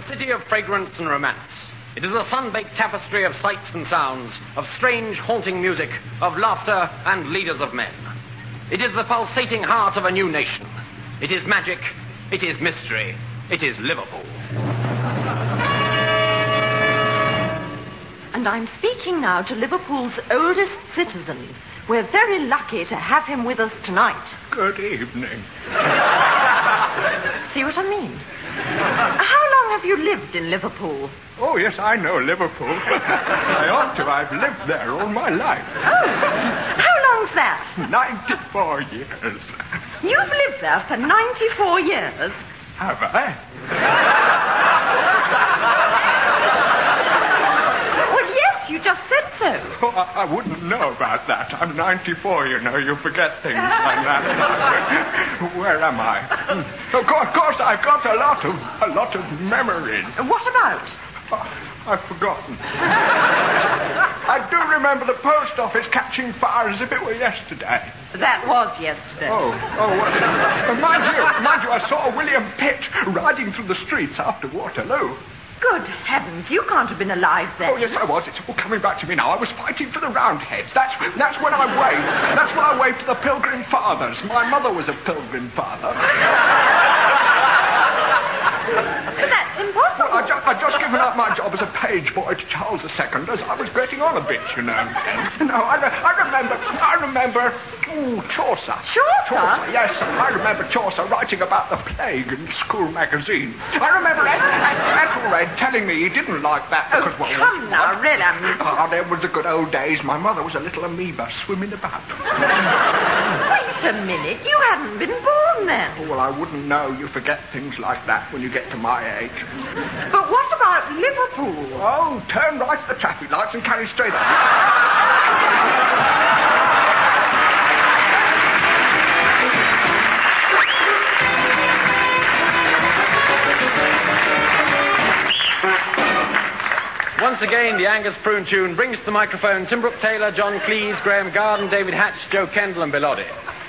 a city of fragrance and romance. It is a sun-baked tapestry of sights and sounds, of strange, haunting music, of laughter and leaders of men. It is the pulsating heart of a new nation. It is magic. It is mystery. It is Liverpool. And I'm speaking now to Liverpool's oldest citizen. We're very lucky to have him with us tonight. Good evening. See what I mean? How long have you lived in Liverpool? Oh, yes, I know Liverpool. I ought to. I've lived there all my life. Oh, how long's that? 94 years. You've lived there for 94 years. Have I? Well, yes, you just said so. Oh, I, wouldn't know about that. I'm 94, you know. You forget things like that. Where am I? Hmm. Of course, of course, I've got a lot of a lot of memories. What about? Oh, I've forgotten. I do remember the post office catching fire as if it were yesterday. That was yesterday. Oh, oh, well, mind you, mind you, I saw William Pitt riding through the streets after Waterloo. Good heavens, you can't have been alive then. Oh, yes, I was. It's all coming back to me now. I was fighting for the Roundheads. That's, that's when I waved. That's when I waved to the Pilgrim Fathers. My mother was a Pilgrim Father. But that's impossible. I ju- I'd just given up my job as a page boy to Charles II as I was getting on a bit, you know. No, I, re- I remember, I remember, ooh, Chaucer. Chaucer? Chaucer, yes, I remember Chaucer writing about the plague in school magazine. I remember Eth- Eth- Ethelred telling me he didn't like that because, well, Oh, Come now, what? really. I'm- Ah, there was the good old days. My mother was a little amoeba swimming about. Wait a minute. You hadn't been born then. Oh, well, I wouldn't know. You forget things like that when you get to my age. But what about Liverpool? Oh, turn right at the traffic lights and carry straight on. Once again, the Angus Prune tune brings to the microphone Tim Brooke Taylor, John Cleese, Graeme Garden, David Hatch, Jo Kendall, and Bill Oddie.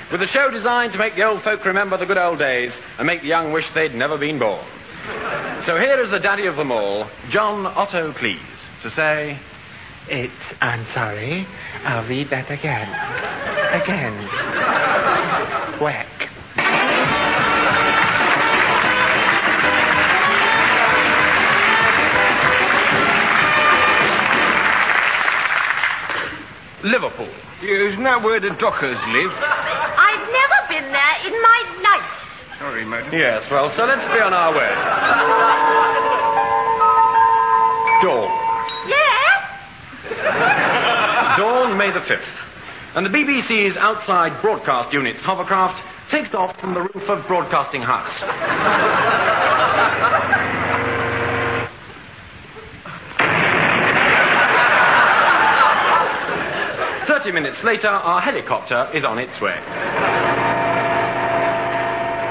With a show designed to make the old folk remember the good old days and make the young wish they'd never been born. So here is the daddy of them all, John Otto Cleese, to say, It's, I'm sorry. I'll read that again. Again. Whack. Liverpool. Isn't that where the dockers live? I've never been there in my life. Sorry, madam. Yes, well, so let's be on our way. Dawn. Yeah? Dawn, May the 5th. And the BBC's outside broadcast unit's hovercraft takes off from the roof of Broadcasting House. Thirty minutes later, our helicopter is on its way.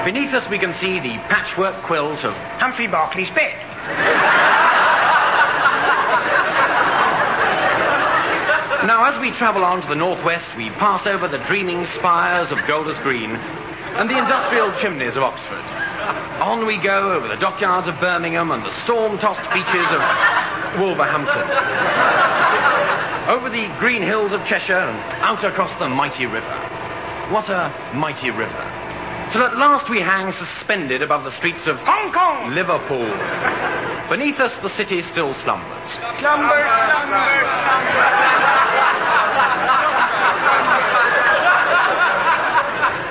Beneath us, we can see the patchwork quilt of Humphrey Barclay's bed. Now, as we travel on to the northwest, we pass over the dreaming spires of Golders Green and the industrial chimneys of Oxford. On we go over the dockyards of Birmingham and the storm-tossed beaches of Wolverhampton. Over the green hills of Cheshire and out across the mighty river. What a mighty river. Till at last we hang suspended above the streets of Hong Kong, Liverpool. Beneath us, the city still slumbers. Slumber, slumber,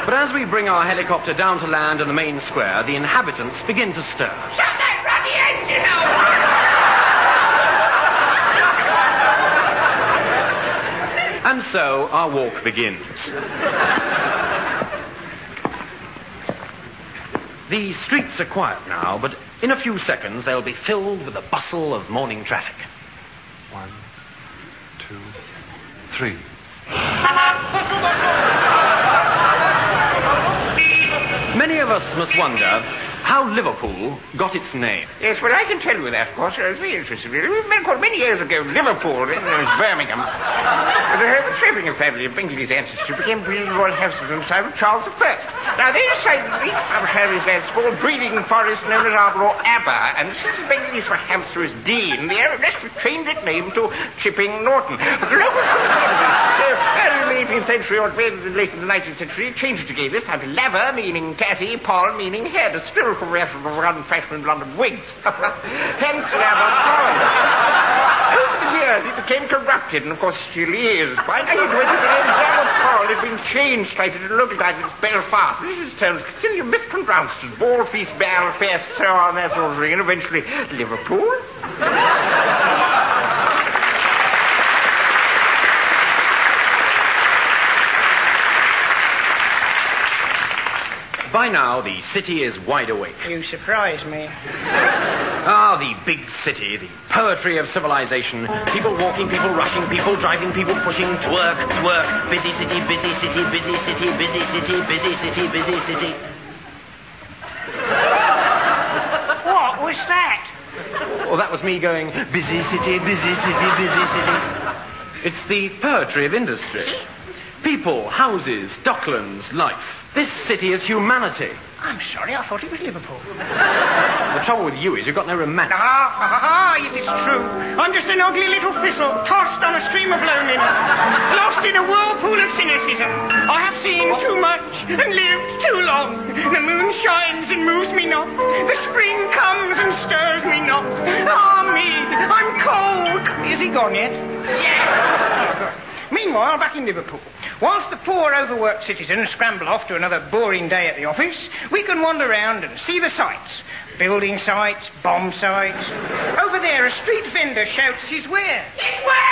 But as we bring our helicopter down to land in the main square, the inhabitants begin to stir. And so our walk begins. The streets are quiet now, but in a few seconds they'll be filled with the bustle of morning traffic. One, two, three. Many of us must wonder how Liverpool got its name. Yes, well, I can tell you that, of course. It's very interesting. Of course, many years ago, Liverpool, in uh, Birmingham, the uh, Shrimping family of English ancestry became British royal houses in the time of Charles I. Now, they decided that each of Harry's that small breeding forest known as Arbor or Aber, and since English for Hampshire is Dean, the was changed its name to Chipping Norton. But the local so early in the 18th century or late in the 19th century changed it again. This time to Laver, meaning catty, Paul, meaning head, a spiritual reference of unfashionable London wigs. Hence Laver Paul. Over the years, it became corrupted, and of course still is. By 1920, the name Laver Paul had been changed slightly to look like it's Belfast. This is terms still mispronounced as Ball Feast, Belfast, so on, that sort of thing, and eventually Liverpool. By now, the city is wide awake. You surprise me. Ah, the big city, the poetry of civilization. People walking, people rushing, people driving, people pushing, twerk, twerk. Busy city, busy city, busy city, busy city, busy city, busy city. What was that? Well, that was me going, busy city, busy city, busy city. It's the poetry of industry. People, houses, docklands, life. This city is humanity. I'm sorry, I thought it was Liverpool. The trouble with you is you've got no romance. Ah, ah, ah, yes, it's true. I'm just an ugly little thistle, tossed on a stream of loneliness, lost in a whirlpool of cynicism. I have seen too much and lived too long. The moon shines and moves me not. The spring comes and stirs me not. Ah, me, I'm cold. Is he gone yet? Yes. Meanwhile, back in Liverpool, whilst the poor overworked citizens scramble off to another boring day at the office, we can wander around and see the sights. Building sites, bomb sites. Over there, a street vendor shouts his where. His where?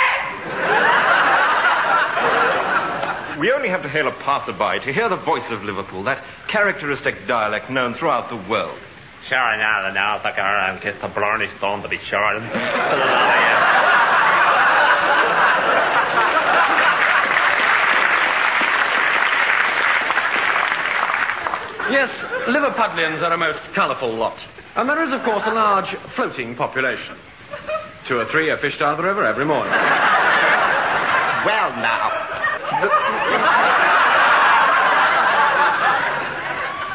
We only have to hail a passerby to hear the voice of Liverpool, that characteristic dialect known throughout the world. Sure, now the now the girl and kiss the blarney stone to be sure. Yes, Liverpudlians are a most colourful lot. And there is, of course, a large floating population. Two or three are fished out of the river every morning. Well, now.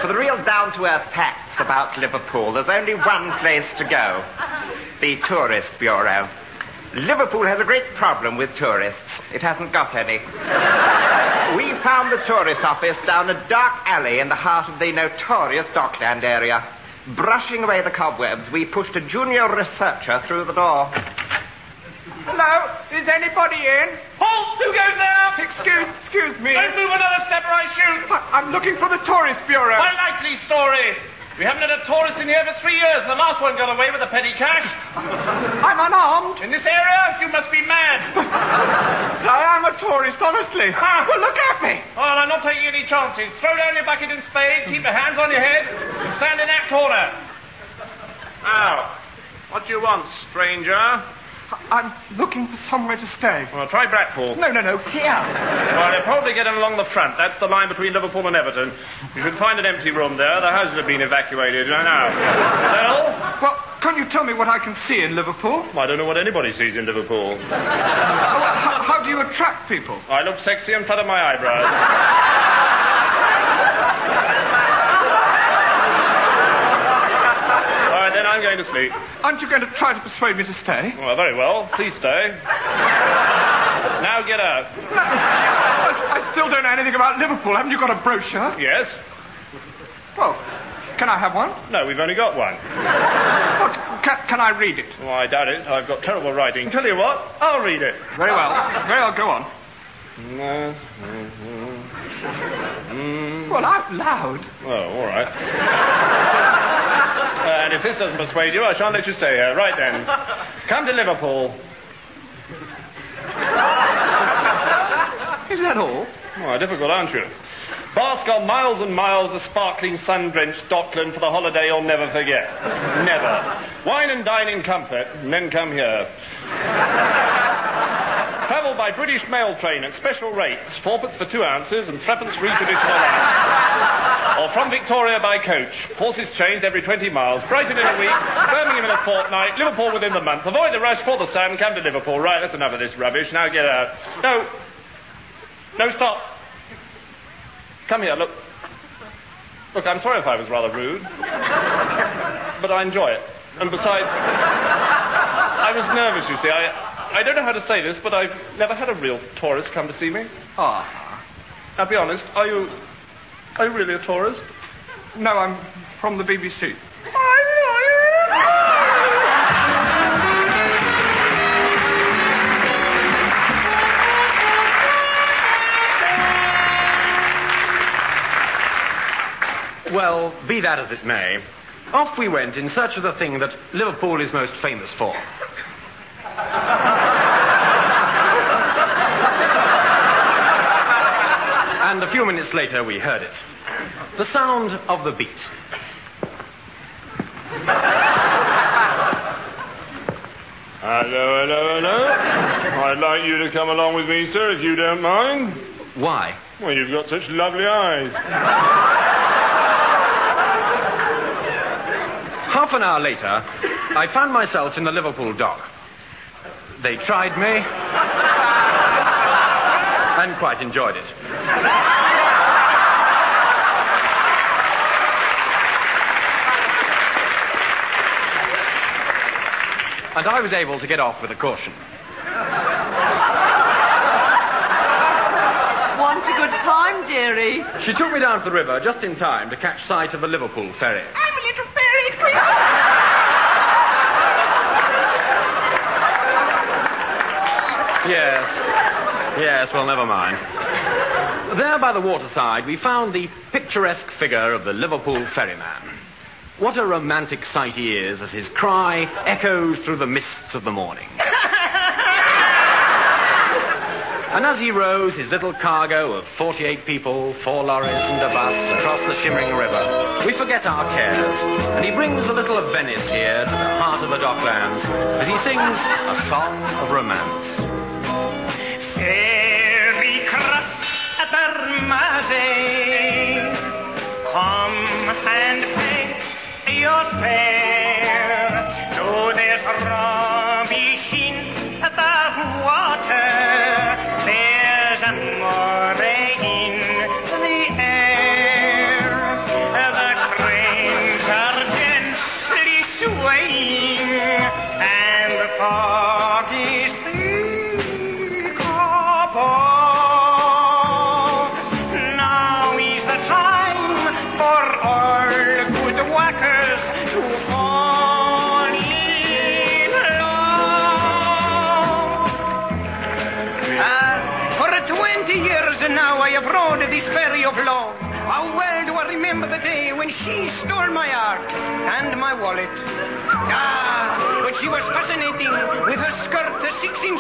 For the real down to earth facts about Liverpool, there's only one place to go the Tourist Bureau. Liverpool has a great problem with tourists. It hasn't got any. We found the tourist office down a dark alley in the heart of the notorious Dockland area. Brushing away the cobwebs, we pushed a junior researcher through the door. Hello? Is anybody in? Halt! Who goes there? Excuse, excuse me. Don't move another step or I shoot. I- I'm looking for the Tourist Bureau. My likely story. We haven't had a tourist in here for three years, and the last one got away with a petty cash. I'm unarmed. In this area, you must be mad. I am a tourist, honestly. Ah. Well, look at me. Oh, and I'm not taking any chances. Throw down your bucket and spade, keep your hands on your head, and stand in that corner. Now, what do you want, stranger? I'm looking for somewhere to stay. Well, try Blackpool. No, no, no, here. Well, you're probably getting along the front. That's the line between Liverpool and Everton. You should find an empty room there. The houses have been evacuated. I know. Sell? Well, can't you tell me what I can see in Liverpool? I don't know what anybody sees in Liverpool. How, how do you attract people? I look sexy and flutter my eyebrows. All right, then I'm going to sleep. Aren't you going to try to persuade me to stay? Well, very well. Please stay. Now get out. I, I still don't know anything about Liverpool. Haven't you got a brochure? Yes? Well, can I have one? No, we've only got one. Look, can, can I read it? Well, I doubt it. I've got terrible writing. Tell you what, I'll read it. Very well. Very well, go on. Mm-hmm. Well, out loud. Oh, all right. Uh, and if this doesn't persuade you, I shan't let you stay here. Right then. Come to Liverpool. Is that all? Oh, difficult, aren't you? Bask on miles and miles of sparkling sun-drenched Dockland for the holiday you'll never forget. Never. Wine and dine in comfort, and then come here. Travel by British mail train at special rates. Fourpence for two ounces and threepence for each additional ounce. or from Victoria by coach. Horses changed every 20 miles. Brighton in a week, Birmingham in a fortnight, Liverpool within the month. Avoid the rush for the sun, come to Liverpool. Right, that's enough of this rubbish. Now get out. No. No, stop. Come here, look. Look, I'm sorry if I was rather rude. But I enjoy it. And besides, I was nervous, you see. I, I don't know how to say this, but I've never had a real tourist come to see me. Ah. Now, be honest, are you, are you really a tourist? No, I'm from the BBC. Well, be that as it may, off we went in search of the thing that Liverpool is most famous for. and a few minutes later, we heard it. The sound of the beat. Hello, hello, hello. I'd like you to come along with me, sir, if you don't mind. Why? Well, you've got such lovely eyes. Half an hour later, I found myself in the Liverpool dock. They tried me and quite enjoyed it. And I was able to get off with a caution. Want a good time, dearie? She took me down to the river just in time to catch sight of the Liverpool ferry. I'm a little fairy queen. Yes. Yes, well, never mind. There by the waterside, we found the picturesque figure of the Liverpool ferryman. What a romantic sight he is as his cry echoes through the mists of the morning. And as he rows his little cargo of 48 people, four lorries, and a bus across the shimmering river, we forget our cares, and he brings a little of Venice here to the heart of the docklands as he sings a song of romance. Fairy cross at fare. Though there's rubbish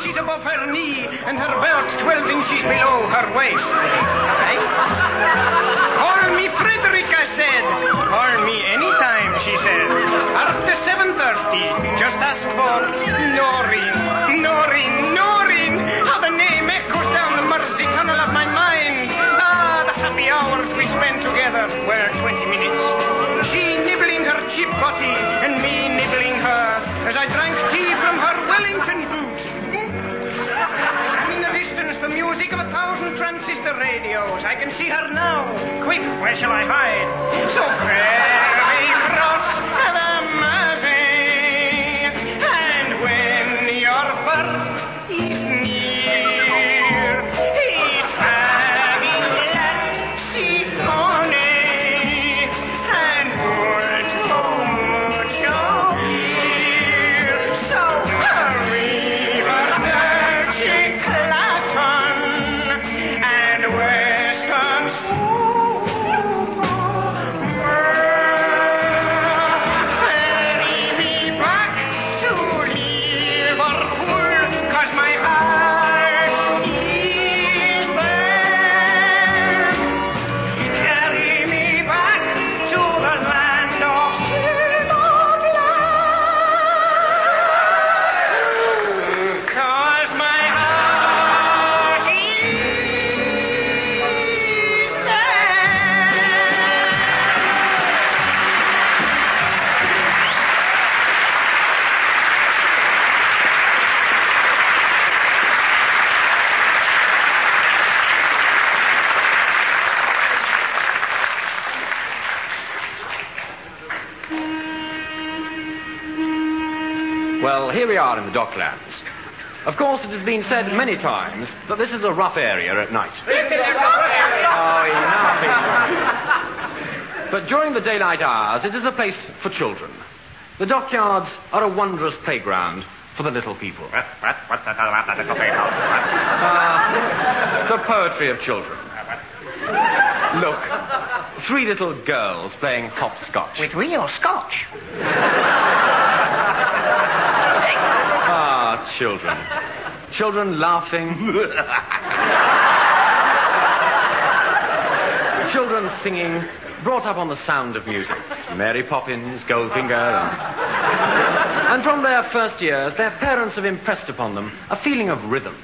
inches above her knee and her belt twelve inches below her waist. Call me Frederick, I said. Call me anytime, she said. After 7.30, just ask for Noreen. Noreen, Noreen. How the name echoes down the Mersey tunnel of my mind. Ah, the happy hours we spent together. Well, 20 minutes. She nibbling her cheap body and me nibbling her as I drank tea from her Wellington boot. In the distance, the music of a thousand transistor radios. I can see her now. Quick, where shall I hide? So very are in the docklands. Of course, it has been said many times that this is a rough area at night. Oh, enough. But during the daylight hours, it is a place for children. The dockyards are a wondrous playground for the little people. Ah, the poetry of children. Look, three little girls playing hopscotch. With real scotch. Children. Children laughing. children singing, brought up on the sound of music. Mary Poppins, Goldfinger, and... and from their first years, their parents have impressed upon them a feeling of rhythm.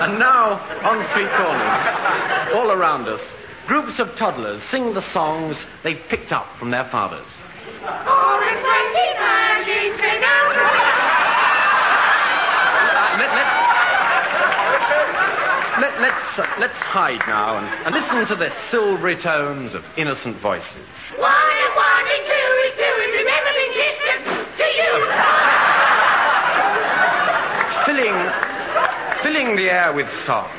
And now, on street corners, all around us, groups of toddlers sing the songs they've picked up from their fathers. Let, let's, let, let's, uh, let's hide now and, and listen to the silvery tones of innocent voices. One and one and two is two and remembering distance to you. filling, filling the air with song.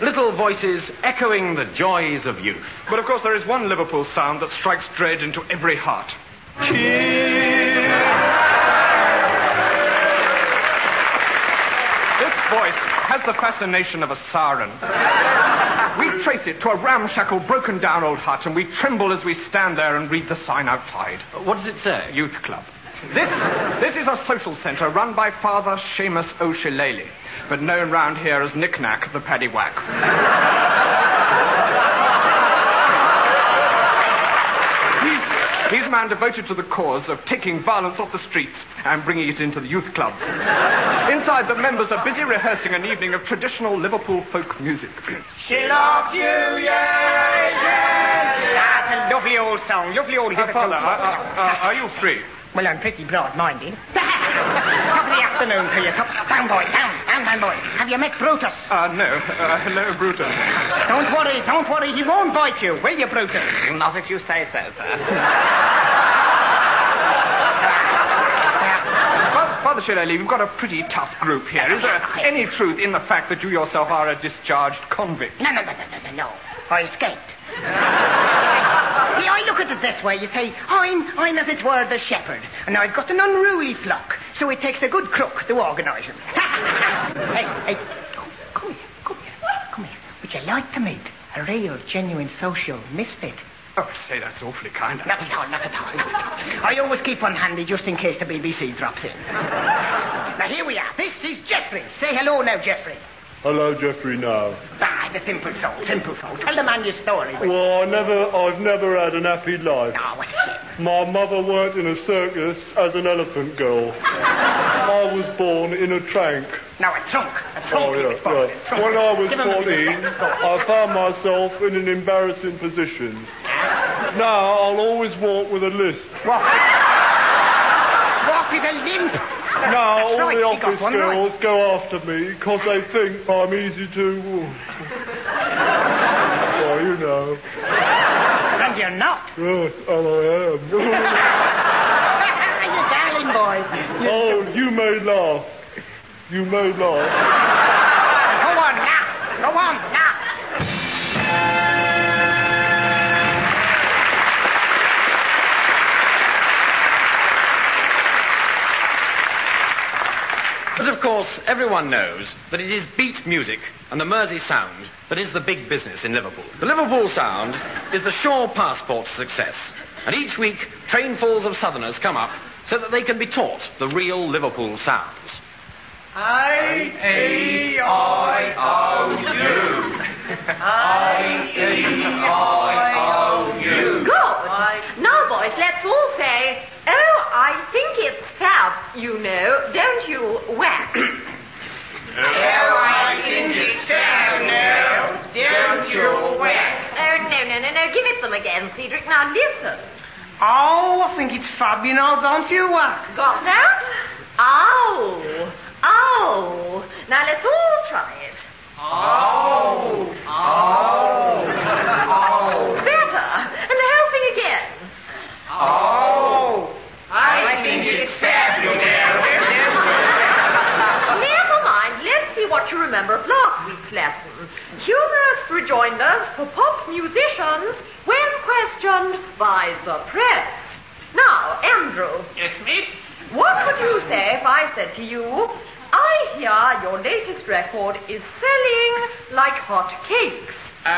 Little voices echoing the joys of youth. But of course, there is one Liverpool sound that strikes dread into every heart. This voice has the fascination of a siren. We trace it to a ramshackle, broken down old hut, and we tremble as we stand there and read the sign outside. What does it say? Youth Club. This, this is a social centre run by Father Seamus O'Shillelagh, but known round here as Knick Knack the Paddywhack. He's, he's a man devoted to the cause of taking violence off the streets and bringing it into the youth club. Inside, the members are busy rehearsing an evening of traditional Liverpool folk music. She loves you, yeah, yeah. That's a lovely old song, lovely old Uh, Liverpool Father, folk. uh, uh, are you free? Well, I'm pretty broad-minded. Top of the afternoon to you. Top. Down, boy, down, down, down, boy. Have you met Brutus? Uh, no. Uh, hello, Brutus. Don't worry, don't worry. He won't bite you, will you, Brutus? Not if you say so, sir. Father, Shillelagh, you've got a pretty tough group here. Is there any truth in the fact that you yourself are a discharged convict? No, no, no, no, no, no, no. I escaped. See, I look at it this way. You say, I'm, I'm as it were the shepherd, and I've got an unruly flock, so it takes a good crook to organise them. hey, hey, come, come here, come here, come here. Would you like to meet a real, genuine social misfit? Oh, say, that's awfully kind. Not at all, not at all, not at all. I always keep one handy just in case the BBC drops in. now, here we are. This is Geoffrey. Say hello now, Geoffrey. Hello, Jeffrey. Now, Ah, the simple soul, simple soul. Tell the man your story. will you? well, I never, I've never had an happy life. Oh, what a shame. My mother worked in a circus as an elephant girl. I was born in a trunk. Now, a trunk. A trunk. Oh yeah, yeah. When I was Give him a little 14. I found myself in an embarrassing position. Now I'll always walk with a lisp. Walk. Walk with a limp. Now all right, the office one right. girls go after me because they think I'm easy to. Well, you know. And you're not. Yes, and I am. you darling boy. oh, you may laugh. You may laugh. Go on now. Go on now. But of course, everyone knows that it is beat music and the Mersey sound that is the big business in Liverpool. The Liverpool sound is the sure passport to success. And each week, trainfuls of southerners come up so that they can be taught the real Liverpool sounds. I A I O U. I A I O U. Good. Now, boys, let's all say, oh, I think it's fab, you know, don't you, Whack? Oh, I think it's fab now, don't you, whack? Oh, no, no, no, no, give it them again, Cedric. Now, listen. Oh, I think it's fab, now, don't you, Wack? Got that? Oh, oh. Now let's all try it. Oh, oh. Ow! Better! And helping again. Oh, I, I think, it's fab, you. Never mind. Let's see what you remember of last week's lesson. Humorous rejoinders for pop musicians. Where questioned by the press. Now, Andrew. Yes, miss? What would you say if I said to you, I hear your latest record is selling like hot cakes? Uh,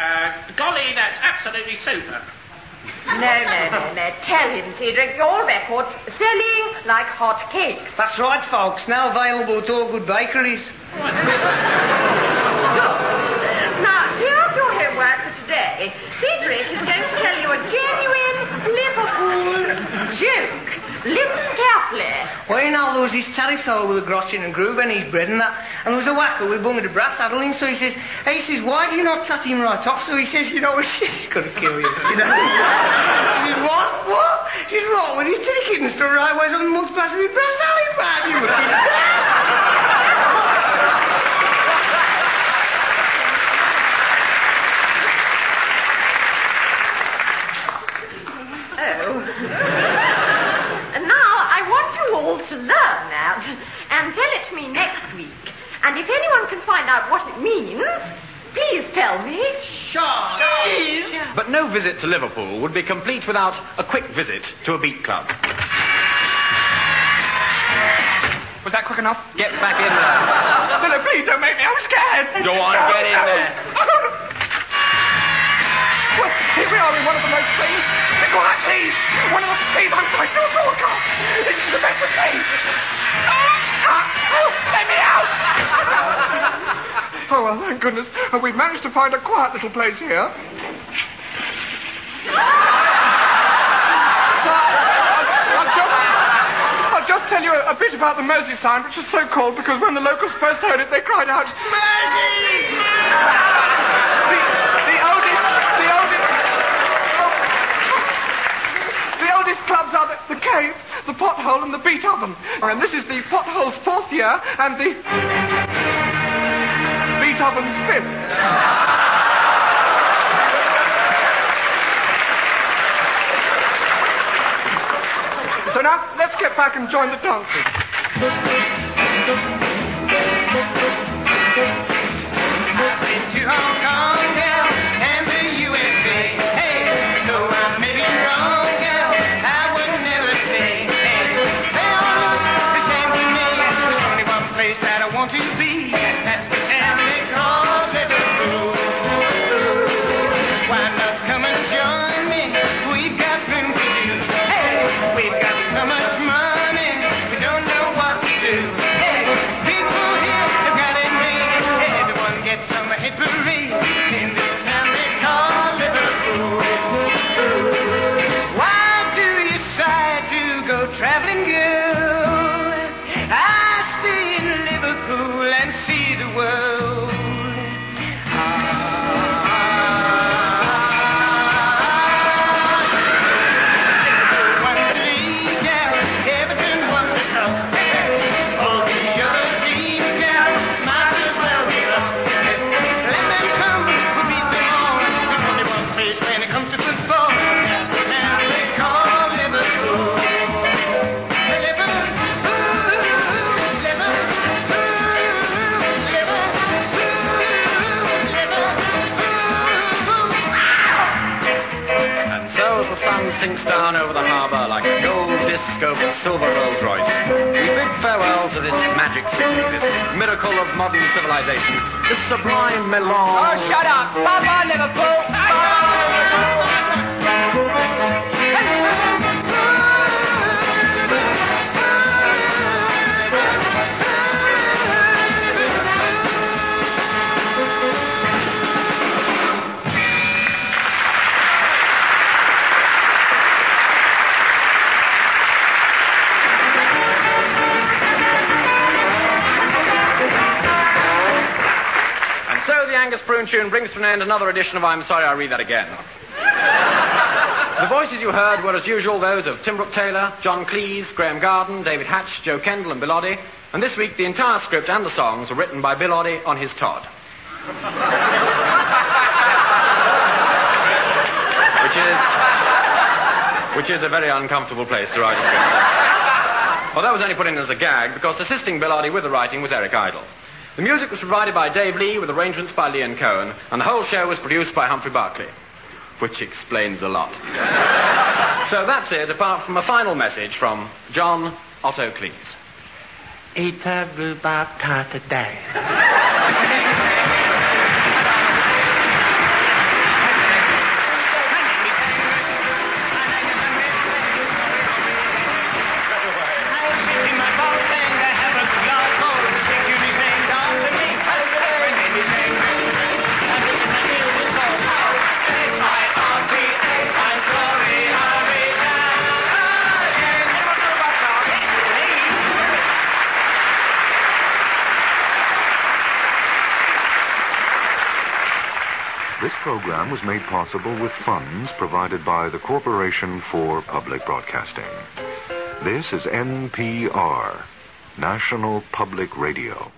uh, golly, that's absolutely super. No, no, no, no. Tell him, Cedric, your record's selling like hot cakes. That's right, folks. Now available at all good bakeries. Now, here's your homework for today. Cedric is going to tell you a genuine Liverpool joke. Listen carefully. Well, you know, there was this terrier fellow with a grotchin and groove and his bread and that, and there was a whacker with bung the brass saddle so he says, hey, he says, why do you not cut him right off? So he says, you know, she's gonna kill you, you know. he says, what? What? She says, what? With his titty kitten stood right ways on the mug's brass with brass saddle, man, you must be Oh. And now I want you all to learn that and tell it to me next week. And if anyone can find out what it means, please tell me. Sure. Please. But no visit to Liverpool would be complete without a quick visit to a beat club. Was that quick enough? Get back in there. No, no, please don't make me. I'm scared. Go on, get in there. Well, here we are in one of the most famous. Be please. One of the. Please, I'm trying to broadcast. This is the best of. Oh, let me out! oh, well, thank goodness. We've managed to find a quiet little place here. I'll just, just tell you a, a bit about the Mersey sign, which is so called because when the locals first heard it, they cried out, Mersey! The, the oldest, the oldest, the oldest clubs are the, the cave, the pothole, and the beat oven. And this is the pothole's fourth year, and the beat oven's fifth. So now, let's get back and join the dancing. Want to be. Town they this sublime melange. Oh, shut up. Bye-bye, Liverpool. The tune brings to an end another edition of I'm Sorry I'll Read That Again. the voices you heard were, as usual, those of Tim Brooke Taylor, John Cleese, Graeme Garden, David Hatch, Jo Kendall, and Bill Oddie. And this week, the entire script and the songs were written by Bill Oddie on his Todd. which is which is a very uncomfortable place to write a script. Well, that was only put in as a gag because assisting Bill Oddie with the writing was Eric Idle. The music was provided by Dave Lee with arrangements by Leon Cohen, and the whole show was produced by Humphrey Barclay, which explains a lot. so that's it, apart from a final message from John Otto Cleese. Eat a rhubarb tart a day. program was made possible with funds provided by the Corporation for Public Broadcasting. This is NPR, National Public Radio.